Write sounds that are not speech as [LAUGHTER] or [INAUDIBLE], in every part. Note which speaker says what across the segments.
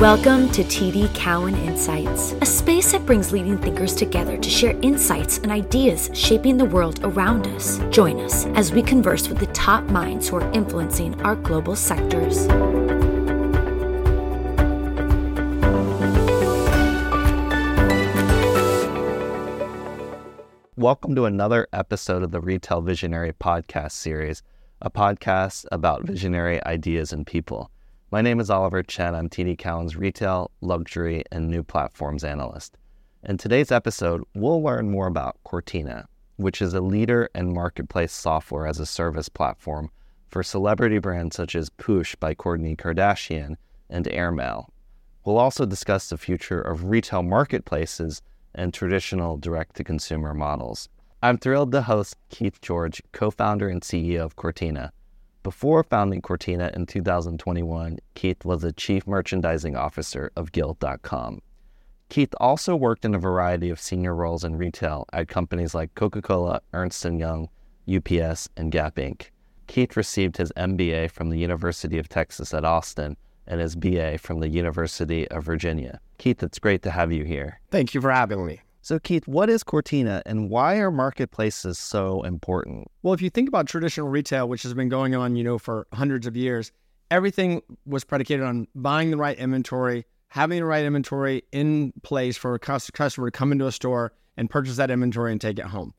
Speaker 1: Welcome to TD Cowen Insights, a space that brings leading thinkers together to share insights and ideas shaping the world around us. Join us as we converse with the top minds who are influencing our global sectors.
Speaker 2: Welcome to another episode of the Retail Visionary podcast series, a podcast about visionary ideas and people. My name is Oliver Chen. I'm TD Cowen's retail, luxury, and new platforms analyst. In today's episode, we'll learn more about Cortina, which is a leader and marketplace software as a service platform for celebrity brands such as Poosh by Kourtney Kardashian and Airmail. We'll also discuss the future of retail marketplaces and traditional direct to consumer models. I'm thrilled to host Keith George, co founder and CEO of Cortina. Before founding Cortina in 2021, Keith was the chief merchandising officer of Gilt.com. Keith also worked in a variety of senior roles in retail at companies like Coca-Cola, Ernst & Young, UPS, and Gap Inc. Keith received his MBA from the University of Texas at Austin and his BA from the University of Virginia. Keith, it's great to have you here.
Speaker 3: Thank you for having me.
Speaker 2: So, Keith, what is Cortina and why are marketplaces so important?
Speaker 3: Well, if you think about traditional retail, which has been going on, you know, for hundreds of years, everything was predicated on buying the right inventory, having the right inventory in place for a customer to come into a store and purchase that inventory and take it home.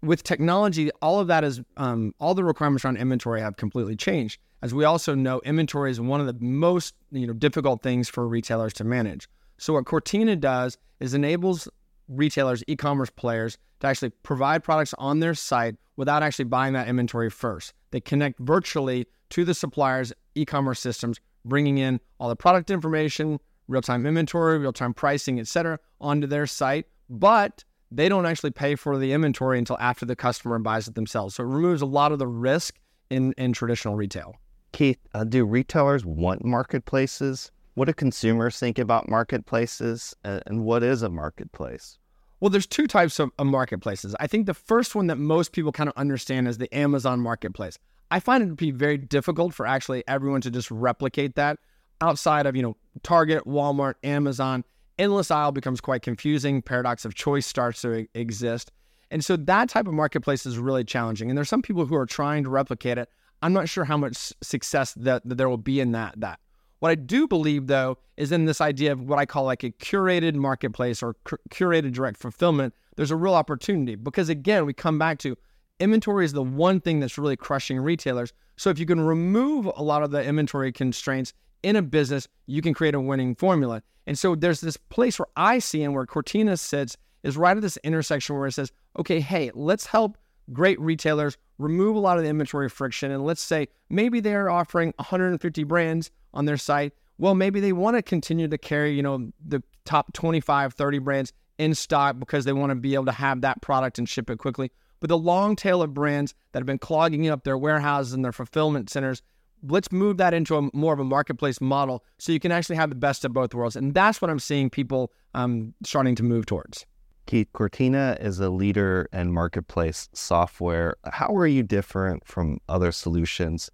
Speaker 3: With technology, all of that is um, all the requirements around inventory have completely changed. As we also know, inventory is one of the most you know difficult things for retailers to manage. So what Cortina does is enables retailers, e-commerce players to actually provide products on their site without actually buying that inventory first. They connect virtually to the suppliers' e-commerce systems, bringing in all the product information, real-time inventory, real-time pricing, etc., onto their site, but they don't actually pay for the inventory until after the customer buys it themselves. So it removes a lot of the risk in, in traditional retail.
Speaker 2: Keith, uh, do retailers want marketplaces? What do consumers think about marketplaces and what is a marketplace?
Speaker 3: Well, there's two types of, marketplaces. I think the first one that most people kind of understand is the Amazon marketplace. I find it to be very difficult for actually everyone to just replicate that outside of, you know, Target, Walmart, Amazon. Endless aisle becomes quite confusing. Paradox of choice starts to exist. And so that type of marketplace is really challenging. And there's some people who are trying to replicate it. I'm not sure how much success that, that there will be in that that. What I do believe, though, is in this idea of what I call like a curated marketplace or curated direct fulfillment. There's a real opportunity because, again, we come back to inventory is the one thing that's really crushing retailers. So if you can remove a lot of the inventory constraints in a business, you can create a winning formula. And so there's this place where I see and where Cortina sits is right at this intersection where it says, okay, hey, let's help great retailers remove a lot of the inventory friction. And let's say maybe they're offering 150 brands on their site. Well, maybe they want to continue to carry, you know, the top 25, 30 brands in stock because they want to be able to have that product and ship it quickly. But the long tail of brands that have been clogging up their warehouses and their fulfillment centers, let's move that into a more of a marketplace model so you can actually have the best of both worlds. And that's what I'm seeing people um, starting to move towards.
Speaker 2: Keith, Cortina is a leader in marketplace software. How are you different from other solutions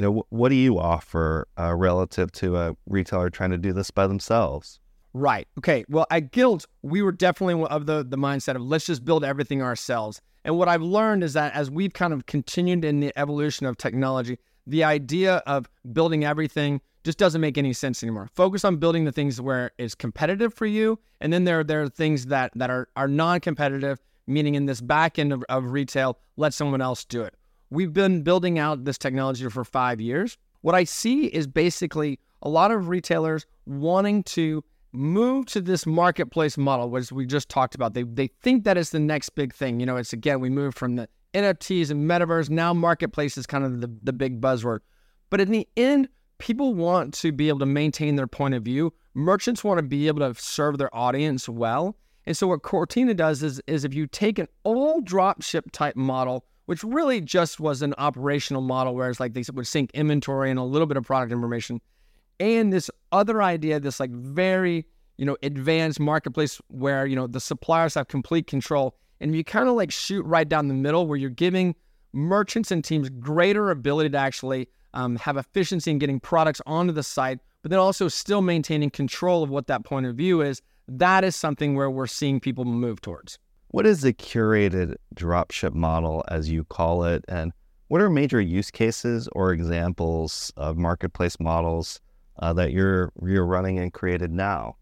Speaker 2: you know, what do you offer uh, relative to a retailer trying to do this by themselves?
Speaker 3: Right. Okay. Well, at Gilt, we were definitely of the the mindset of let's just build everything ourselves. And what I've learned is that as we've kind of continued in the evolution of technology, the idea of building everything just doesn't make any sense anymore. Focus on building the things where it's competitive for you, and then there there are things that that are are non-competitive, meaning in this back end of, of retail, let someone else do it. We've been building out this technology for five years. What I see is basically a lot of retailers wanting to move to this marketplace model, which we just talked about. They, they think that it's the next big thing. You know, it's again, we moved from the NFTs and metaverse. Now, marketplace is kind of the, the big buzzword. But in the end, people want to be able to maintain their point of view. Merchants want to be able to serve their audience well. And so, what Cortina does is, is if you take an old dropship type model which really just was an operational model, whereas like they would sync inventory and a little bit of product information. And this other idea, this like very, you know, advanced marketplace where, you know, the suppliers have complete control. And you kind of like shoot right down the middle where you're giving merchants and teams greater ability to actually um, have efficiency in getting products onto the site, but then also still maintaining control of what that point of view is. That is something where we're seeing people move towards.
Speaker 2: What is the curated dropship model, as you call it, and what are major use cases or examples of marketplace models uh, that you're you're running and created now?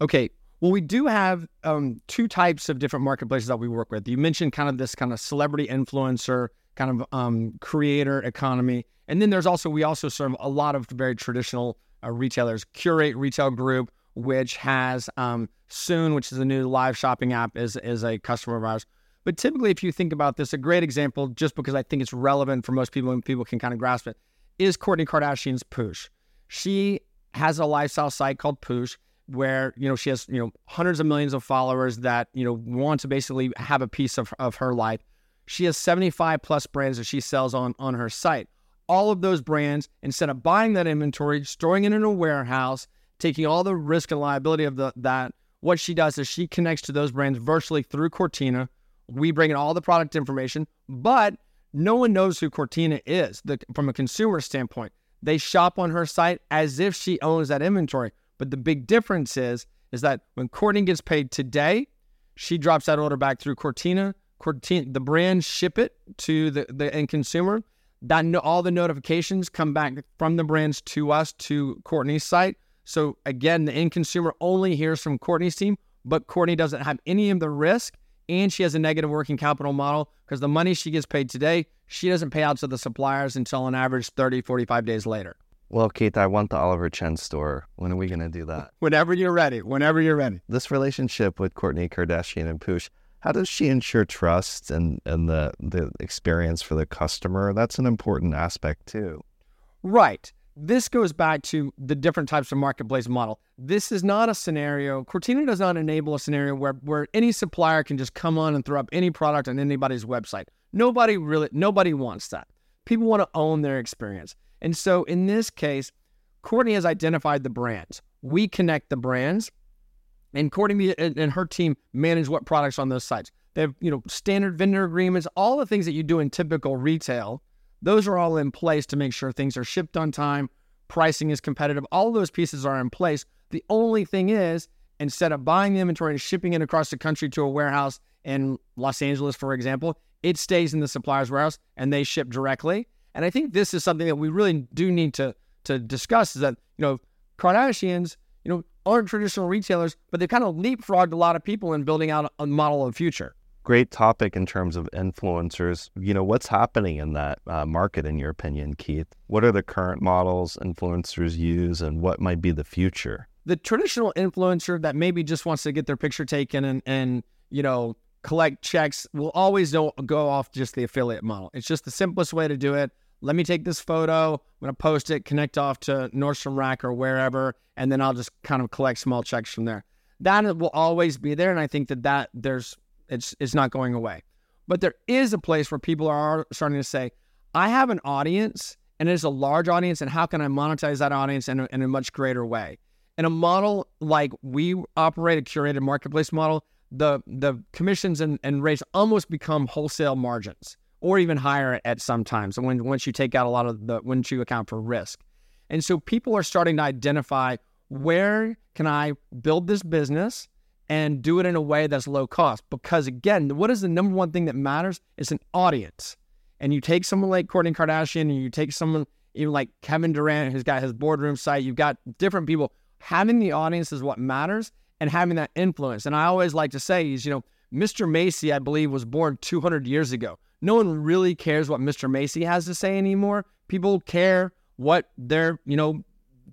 Speaker 3: Okay, well, we do have um, two types of different marketplaces that we work with. You mentioned kind of this kind of celebrity influencer, kind of um, creator economy, and then there's also we also serve a lot of very traditional uh, retailers. Qurate Retail Group, which has um, Soon, which is a new live shopping app, is is a customer of ours. But typically, if you think about this, a great example, just because I think it's relevant for most people and people can kind of grasp it, is Kourtney Kardashian's Poosh. She has a lifestyle site called Poosh where you know she has you know hundreds of millions of followers that you know want to basically have a piece of, of her life she has 75 plus brands that she sells on on her site all of those brands instead of buying that inventory storing it in a warehouse taking all the risk and liability of the, that what she does is she connects to those brands virtually through cortina we bring in all the product information but no one knows who cortina is the, from a consumer standpoint they shop on her site as if she owns that inventory but the big difference is is that when Kourtney gets paid today, she drops that order back through Cortina. Cortina, the brand ship it to the, the end consumer. That no, all the notifications come back from the brands to us to Kourtney's site. So again, the end consumer only hears from Kourtney's team, but Kourtney doesn't have any of the risk, and she has a negative working capital model because the money she gets paid today, she doesn't pay out to the suppliers until on average 30, 45 days later.
Speaker 2: Well, Keith, I want the Oliver Chen store. When are we going to do that? [LAUGHS]
Speaker 3: Whenever you're ready. Whenever you're ready.
Speaker 2: This relationship with Kourtney Kardashian and Poosh, how does she ensure trust and, and the, the experience for the customer? That's an important aspect too.
Speaker 3: Right. This goes back to the different types of marketplace model. This is not a scenario. Cortina does not enable a scenario where, where any supplier can just come on and throw up any product on anybody's website. Nobody really, nobody wants that. People want to own their experience. And so in this case, Kourtney has identified the brands. We connect the brands, and Kourtney and her team manage what products on those sites. They have, you know, standard vendor agreements, all the things that you do in typical retail. Those are all in place to make sure things are shipped on time, pricing is competitive. All those pieces are in place. The only thing is, instead of buying the inventory and shipping it across the country to a warehouse in Los Angeles, for example, it stays in the supplier's warehouse and they ship directly. And I think this is something that we really do need to to discuss is that, you know, Kardashians, you know, aren't traditional retailers, but they've kind of leapfrogged a lot of people in building out a model of the future.
Speaker 2: Great topic in terms of influencers. You know, what's happening in that uh, market, in your opinion, Keith? What are the current models influencers use, and what might be the future?
Speaker 3: The traditional influencer that maybe just wants to get their picture taken and, and you know, collect checks will always go off just the affiliate model. It's just the simplest way to do it let me take this photo. I'm going to post it, connect off to Nordstrom Rack or wherever, and then I'll just kind of collect small checks from there. That will always be there, and I think that that there's it's it's not going away. But there is a place where people are starting to say, I have an audience, and it is a large audience, and how can I monetize that audience in a, in a much greater way? In a model like we operate a curated marketplace model, the the commissions and, and rates almost become wholesale margins or even higher at some times when once you take out a lot of the once you account for risk. And so people are starting to identify where can I build this business and do it in a way that's low cost? Because again, what is the number one thing that matters? It's an audience. And you take someone like Kourtney Kardashian and you take someone even like Kevin Durant who's got his boardroom site, you've got different people. Having the audience is what matters and having that influence. And I always like to say is, you know, Mr. Macy, I believe, was born 200 years ago no one really cares what Mr. Macy has to say anymore. People care what their, you know,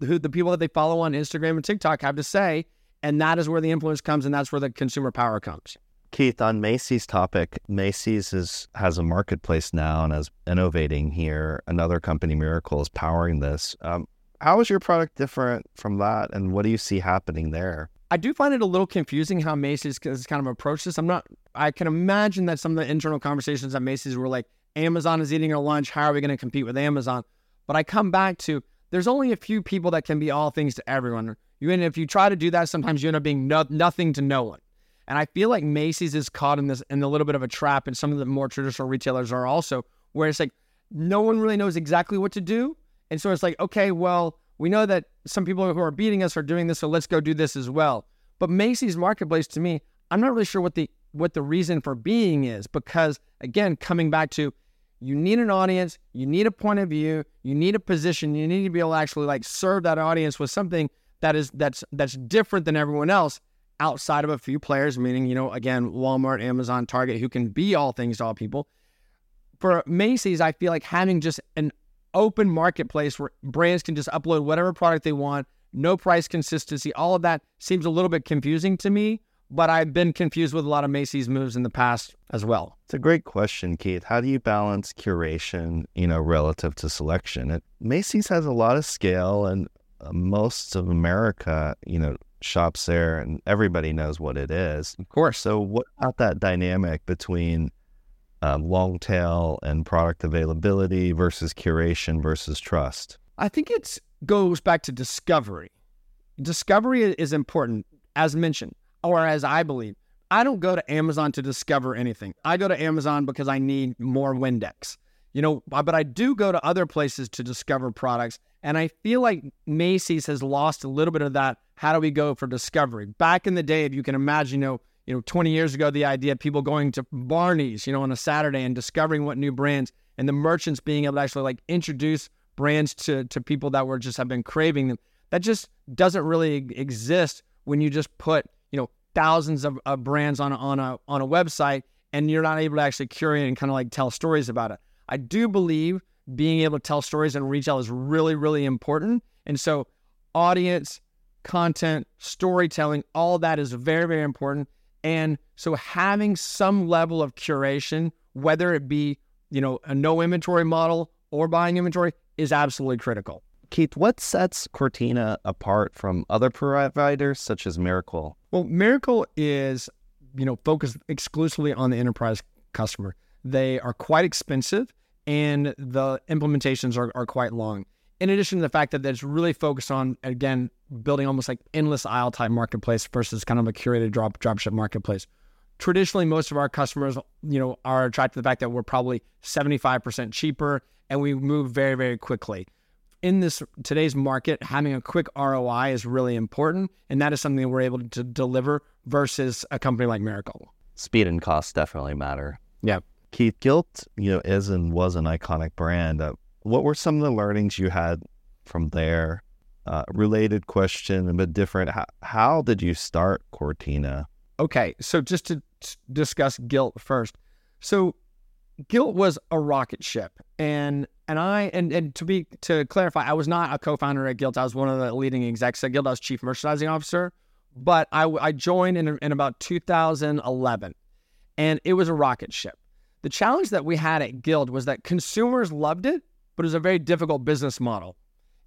Speaker 3: who the people that they follow on Instagram and TikTok have to say. And that is where the influence comes and that's where the consumer power comes.
Speaker 2: Keith, on Macy's topic, Macy's is has a marketplace now and is innovating here. Another company, Mirakl, is powering this. Um, how is your product different from that, and what do you see happening there?
Speaker 3: I do find it a little confusing how Macy's has kind of approached this. I'm not. I can imagine that some of the internal conversations at Macy's were like, Amazon is eating our lunch. How are we going to compete with Amazon? But I come back to there's only a few people that can be all things to everyone. And if you try to do that, sometimes you end up being no, nothing to no one. And I feel like Macy's is caught in this in a little bit of a trap, and some of the more traditional retailers are also, where it's like no one really knows exactly what to do, and so it's like, okay, well, we know that some people who are beating us are doing this, so let's go do this as well. But Macy's marketplace to me, I'm not really sure what the what the reason for being is because again, coming back to you need an audience, you need a point of view, you need a position, you need to be able to actually like serve that audience with something that is that's that's different than everyone else outside of a few players, meaning, you know, again, Walmart, Amazon, Target, who can be all things to all people. For Macy's, I feel like having just an open marketplace where brands can just upload whatever product they want, no price consistency, all of that seems a little bit confusing to me. But I've been confused with a lot of Macy's moves in the past as well.
Speaker 2: It's a great question, Keith. How do you balance curation, you know, relative to selection? It, Macy's has a lot of scale, and uh, most of America, you know, shops there, and everybody knows what it is.
Speaker 3: Of course.
Speaker 2: So, what about that dynamic between um, long tail and product availability versus curation versus trust?
Speaker 3: I think it goes back to discovery. Discovery is important, as mentioned, or as I believe. I don't go to Amazon to discover anything. I go to Amazon because I need more Windex. You know, but I do go to other places to discover products. And I feel like Macy's has lost a little bit of that. How do we go for discovery? Back in the day, if you can imagine, you know, you know, 20 years ago, the idea of people going to Barney's, you know, on a Saturday and discovering what new brands and the merchants being able to actually like introduce brands to to people that were just have been craving them. That just doesn't really exist when you just put, you know, thousands of, of brands on on a on a website and you're not able to actually curate and kind of like tell stories about it. I do believe being able to tell stories in retail is really, really important. And so, audience, content, storytelling, all that is very, very important. And so having some level of curation, whether it be, you know, a no inventory model or buying inventory, is absolutely critical.
Speaker 2: Keith, what sets Cortina apart from other providers such as Mirakl?
Speaker 3: Well, Mirakl is, you know, focused exclusively on the enterprise customer. They are quite expensive and the implementations are, are quite long. In addition to the fact that it's really focused on, again, building almost like endless aisle type marketplace versus kind of a curated drop dropship marketplace. Traditionally, most of our customers, you know, are attracted to the fact that we're probably 75% cheaper and we move very, very quickly. In this today's market, having a quick ROI is really important, and that is something that we're able to deliver versus a company like Mirakl.
Speaker 2: Speed and cost definitely matter.
Speaker 3: Yeah.
Speaker 2: Keith, Gilt, you know, is and was an iconic brand. Uh, what were some of the learnings you had from there uh, related question, a bit different. How, how did you start Cortina?
Speaker 3: Okay, so just to discuss Gilt first. So Gilt was a rocket ship, and and I and and to be to clarify, I was not a co-founder at Gilt. I was one of the leading execs at Gilt. I was chief merchandising officer, but I I joined in in about 2011, and it was a rocket ship. The challenge that we had at Gilt was that consumers loved it, but it was a very difficult business model.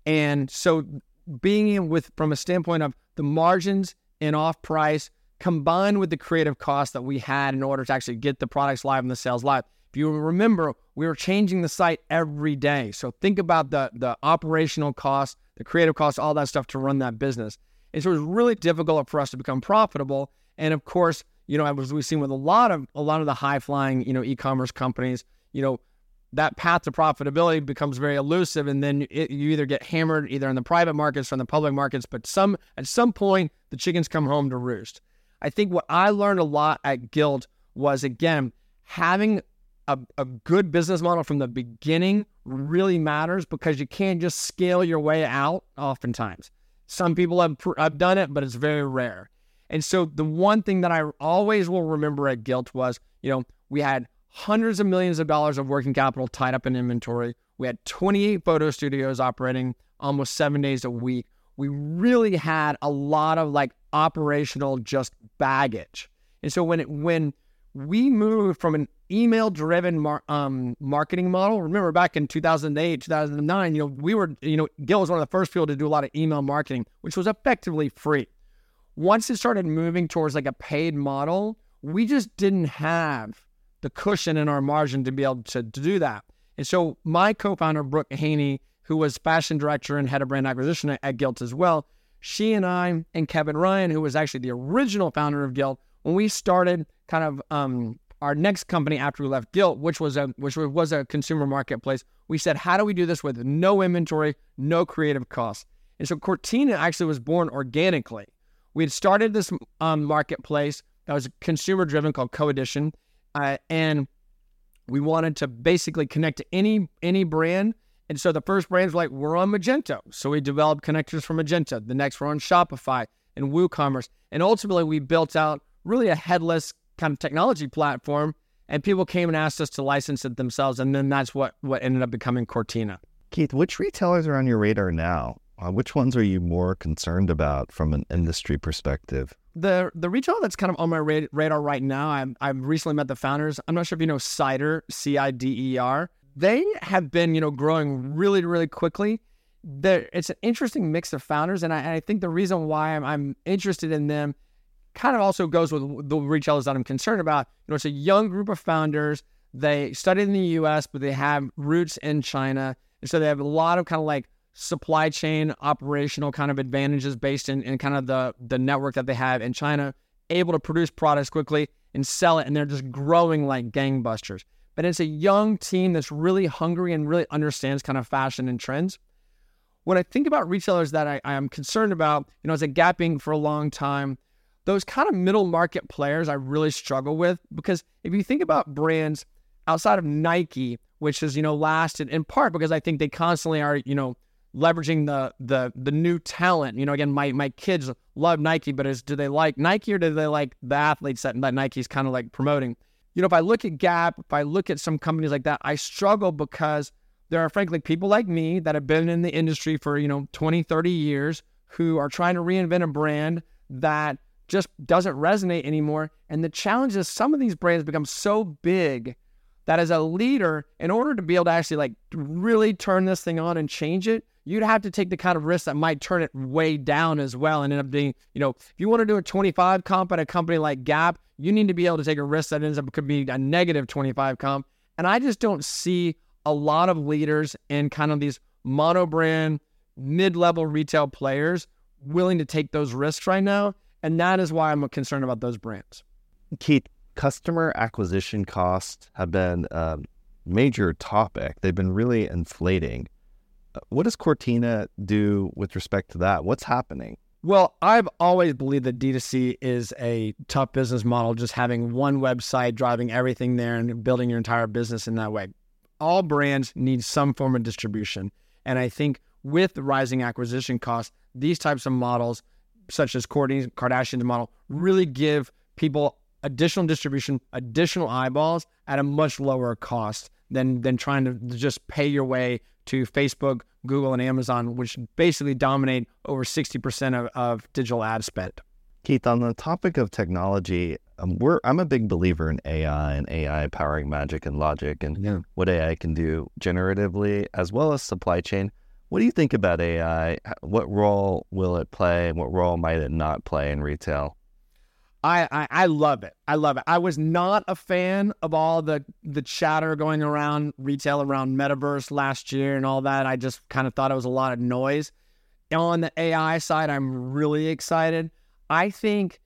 Speaker 3: And so being in with from a standpoint of the margins and off price combined with the creative costs that we had in order to actually get the products live and the sales live. If you remember, we were changing the site every day. So think about the the operational costs, the creative costs, all that stuff to run that business. And so it was really difficult for us to become profitable. And of course, you know, as we've seen with a lot of a lot of the high flying, you know, e-commerce companies, you know, that path to profitability becomes very elusive and then it, you either get hammered either in the private markets or in the public markets but some at some point the chickens come home to roost. I think what i learned a lot at Gilt was again having a, a good business model from the beginning really matters because you can't just scale your way out oftentimes. Some people have, I've done it but it's very rare. And so the one thing that i always will remember at Gilt was you know we had hundreds of millions of dollars of working capital tied up in inventory. We had 28 photo studios operating almost seven days a week. We really had a lot of like operational just baggage. And so when it, when we moved from an email driven mar- um, marketing model, remember back in 2008, 2009, you know, we were, you know, Gilt was one of the first people to do a lot of email marketing, which was effectively free. Once it started moving towards like a paid model, we just didn't have the cushion in our margin to be able to, to do that. And so my co-founder, Brooke Haney, who was fashion director and head of brand acquisition at, at Gilt as well, she and I and Kevin Ryan, who was actually the original founder of Gilt, when we started kind of um, our next company after we left Gilt, which was a which was a consumer marketplace, we said, how do we do this with no inventory, no creative costs? And so Cortina actually was born organically. We had started this um, marketplace that was consumer driven called Coedition, uh, and we wanted to basically connect to any any brand. And so the first brands were like, we're on Magento. So we developed connectors for Magento. The next we're on Shopify and WooCommerce. And ultimately we built out really a headless kind of technology platform. And people came and asked us to license it themselves. And then that's what what ended up becoming Cortina.
Speaker 2: Keith, which retailers are on your radar now? Uh, which ones are you more concerned about from an industry perspective?
Speaker 3: The the retailer that's kind of on my radar right now, i I've recently met the founders. I'm not sure if you know Cider, C I D E R. They have been, you know, growing really, really quickly. It's an interesting mix of founders, and I, and I think the reason why I'm, I'm interested in them kind of also goes with the retailers that I'm concerned about. You know, it's a young group of founders. They studied in the U.S., but they have roots in China, and so they have a lot of kind of like supply chain operational kind of advantages based in, in kind of the the network that they have in China, able to produce products quickly and sell it, and they're just growing like gangbusters. But it's a young team that's really hungry and really understands kind of fashion and trends. When I think about retailers that I, I am concerned about, you know, as a gapping for a long time, those kind of middle market players I really struggle with because if you think about brands outside of Nike, which has, you know, lasted in part because I think they constantly are, you know, leveraging the the the new talent. You know, again, my my kids love Nike, but is do they like Nike or do they like the athletes that, that Nike's kind of like promoting? You know, if I look at Gap, if I look at some companies like that, I struggle because there are frankly people like me that have been in the industry for, you know, 20, 30 years who are trying to reinvent a brand that just doesn't resonate anymore. And the challenge is some of these brands become so big that as a leader, in order to be able to actually like really turn this thing on and change it, you'd have to take the kind of risk that might turn it way down as well and end up being, you know, if you want to do a 25 comp at a company like Gap, you need to be able to take a risk that ends up could be a negative 25 comp. And I just don't see a lot of leaders in kind of these mono brand, mid level retail players willing to take those risks right now. And that is why I'm concerned about those brands.
Speaker 2: Keith, customer acquisition costs have been a major topic. They've been really inflating. What does Cortina do with respect to that? What's happening?
Speaker 3: Well, I've always believed that D2C is a tough business model, just having one website, driving everything there, and building your entire business in that way. All brands need some form of distribution. And I think with rising acquisition costs, these types of models, such as Kourtney Kardashian's model, really give people additional distribution, additional eyeballs at a much lower cost than than trying to just pay your way to Facebook, Google, and Amazon, which basically dominate over 60% of, of digital ad spend.
Speaker 2: Keith, on the topic of technology, um, we're I'm a big believer in AI and AI powering magic and logic and yeah. what AI can do generatively as well as supply chain. What do you think about AI? What role will it play? What role might it not play in retail?
Speaker 3: I, I, I love it. I love it. I was not a fan of all the the chatter going around retail around metaverse last year and all that. I just kind of thought it was a lot of noise. On the AI side, I'm really excited. I think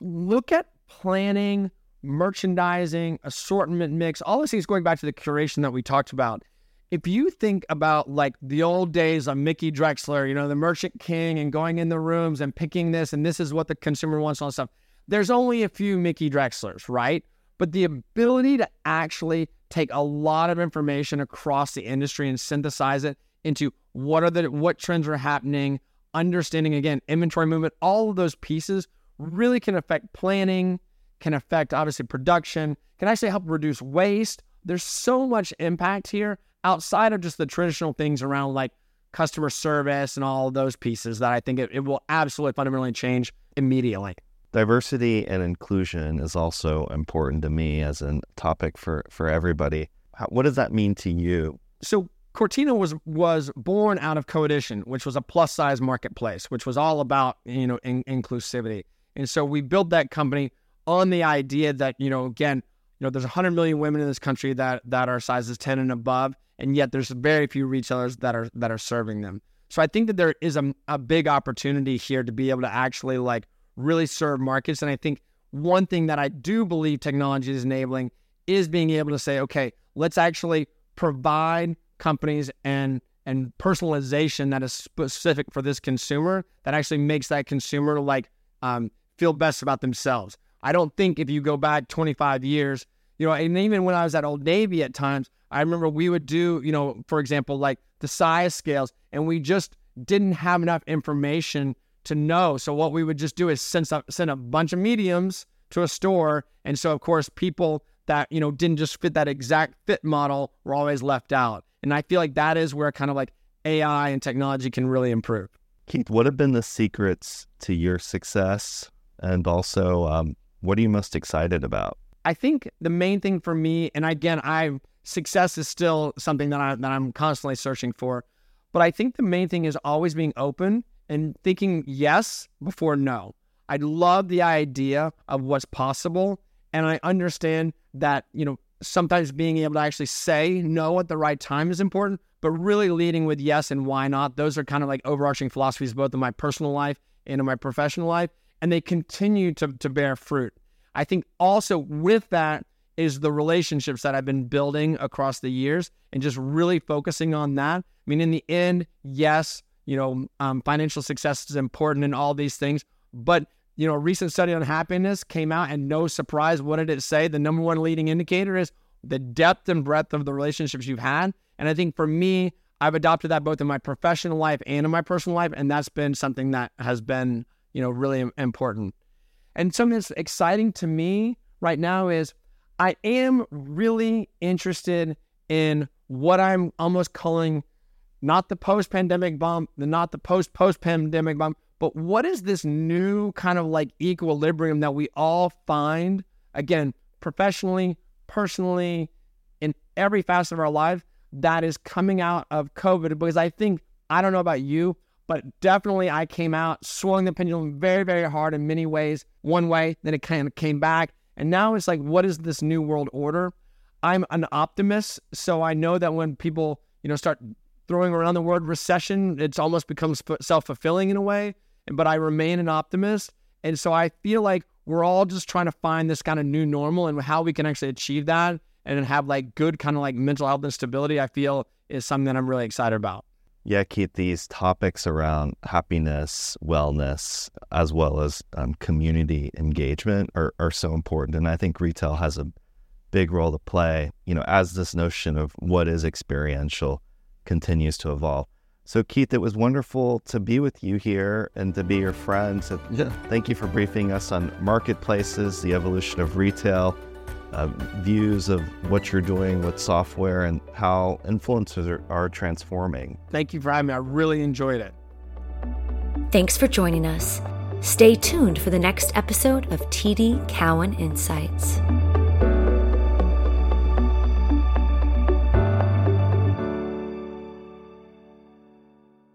Speaker 3: look at planning, merchandising, assortment mix, all these things going back to the curation that we talked about. If you think about like the old days of Mickey Drexler, you know, the merchant king and going in the rooms and picking this and this is what the consumer wants, all stuff there's only a few Mickey Drexlers, right? But the ability to actually take a lot of information across the industry and synthesize it into what are the what trends are happening, understanding again inventory movement, all of those pieces really can affect planning, can affect obviously production, can actually help reduce waste. There's so much impact here outside of just the traditional things around like customer service and all those pieces that I think it, it will absolutely fundamentally change immediately
Speaker 2: diversity and inclusion is also important to me as a topic for for everybody. How, what does that mean to you?
Speaker 3: So Cortina was was born out of Coedition, which was a plus size marketplace, which was all about you know in, inclusivity. And so we built that company on the idea that you know again you know there's 100 million women in this country that that are sizes 10 and above, and yet there's very few retailers that are that are serving them. So I think that there is a, a big opportunity here to be able to actually like really serve markets. And I think one thing that I do believe technology is enabling is being able to say, okay, let's actually provide companies and and personalization that is specific for this consumer that actually makes that consumer like um, feel best about themselves. I don't think if you go back 25 years, you know, and even when I was at Old Navy at times, I remember we would do, you know, for example, like the size scales, and we just didn't have enough information to know. So what we would just do is send a, send a bunch of mediums to a store, and so of course people that you know didn't just fit that exact fit model were always left out. And I feel like that is where kind of like AI and technology can really improve.
Speaker 2: Keith, what have been the secrets to your success, and also um, what are you most excited about?
Speaker 3: I think the main thing for me, and again, I success is still something that I that I'm constantly searching for, but I think the main thing is always being open and thinking yes before no. I love the idea of what's possible, and I understand that you know sometimes being able to actually say no at the right time is important, but really leading with yes and why not. Those are kind of like overarching philosophies both in my personal life and in my professional life, and they continue to to bear fruit. I think also with that is the relationships that I've been building across the years and just really focusing on that. I mean, in the end, yes, you know, um, financial success is important and all these things, but you know, a recent study on happiness came out and no surprise, what did it say? The number one leading indicator is the depth and breadth of the relationships you've had. And I think for me, I've adopted that both in my professional life and in my personal life. And that's been something that has been, you know, really important. And something that's exciting to me right now is I am really interested in what I'm almost calling not the post pandemic bump, not the post post pandemic bump, but what is this new kind of like equilibrium that we all find again, professionally, personally, in every facet of our life that is coming out of COVID? Because I think, I don't know about you, but definitely I came out swung the pendulum very, very hard in many ways. One way, then it kind of came back. And now it's like, what is this new world order? I'm an optimist, so I know that when people, you know, start throwing around the word recession, it's almost becomes self fulfilling in a way. But I remain an optimist, and so I feel like we're all just trying to find this kind of new normal and how we can actually achieve that and have like good kind of like mental health and stability. I feel is something that I'm really excited about.
Speaker 2: Yeah, Keith, these topics around happiness, wellness, as well as um, community engagement are, are so important. And I think retail has a big role to play, you know, as this notion of what is experiential continues to evolve. So, Keith, it was wonderful to be with you here and to be your friend. So, yeah. thank you for briefing us on marketplaces, the evolution of retail, uh, views of what you're doing with software and how influencers are, are transforming.
Speaker 3: Thank you for having me. I really enjoyed it.
Speaker 1: Thanks for joining us. Stay tuned for the next episode of TD Cowen Insights.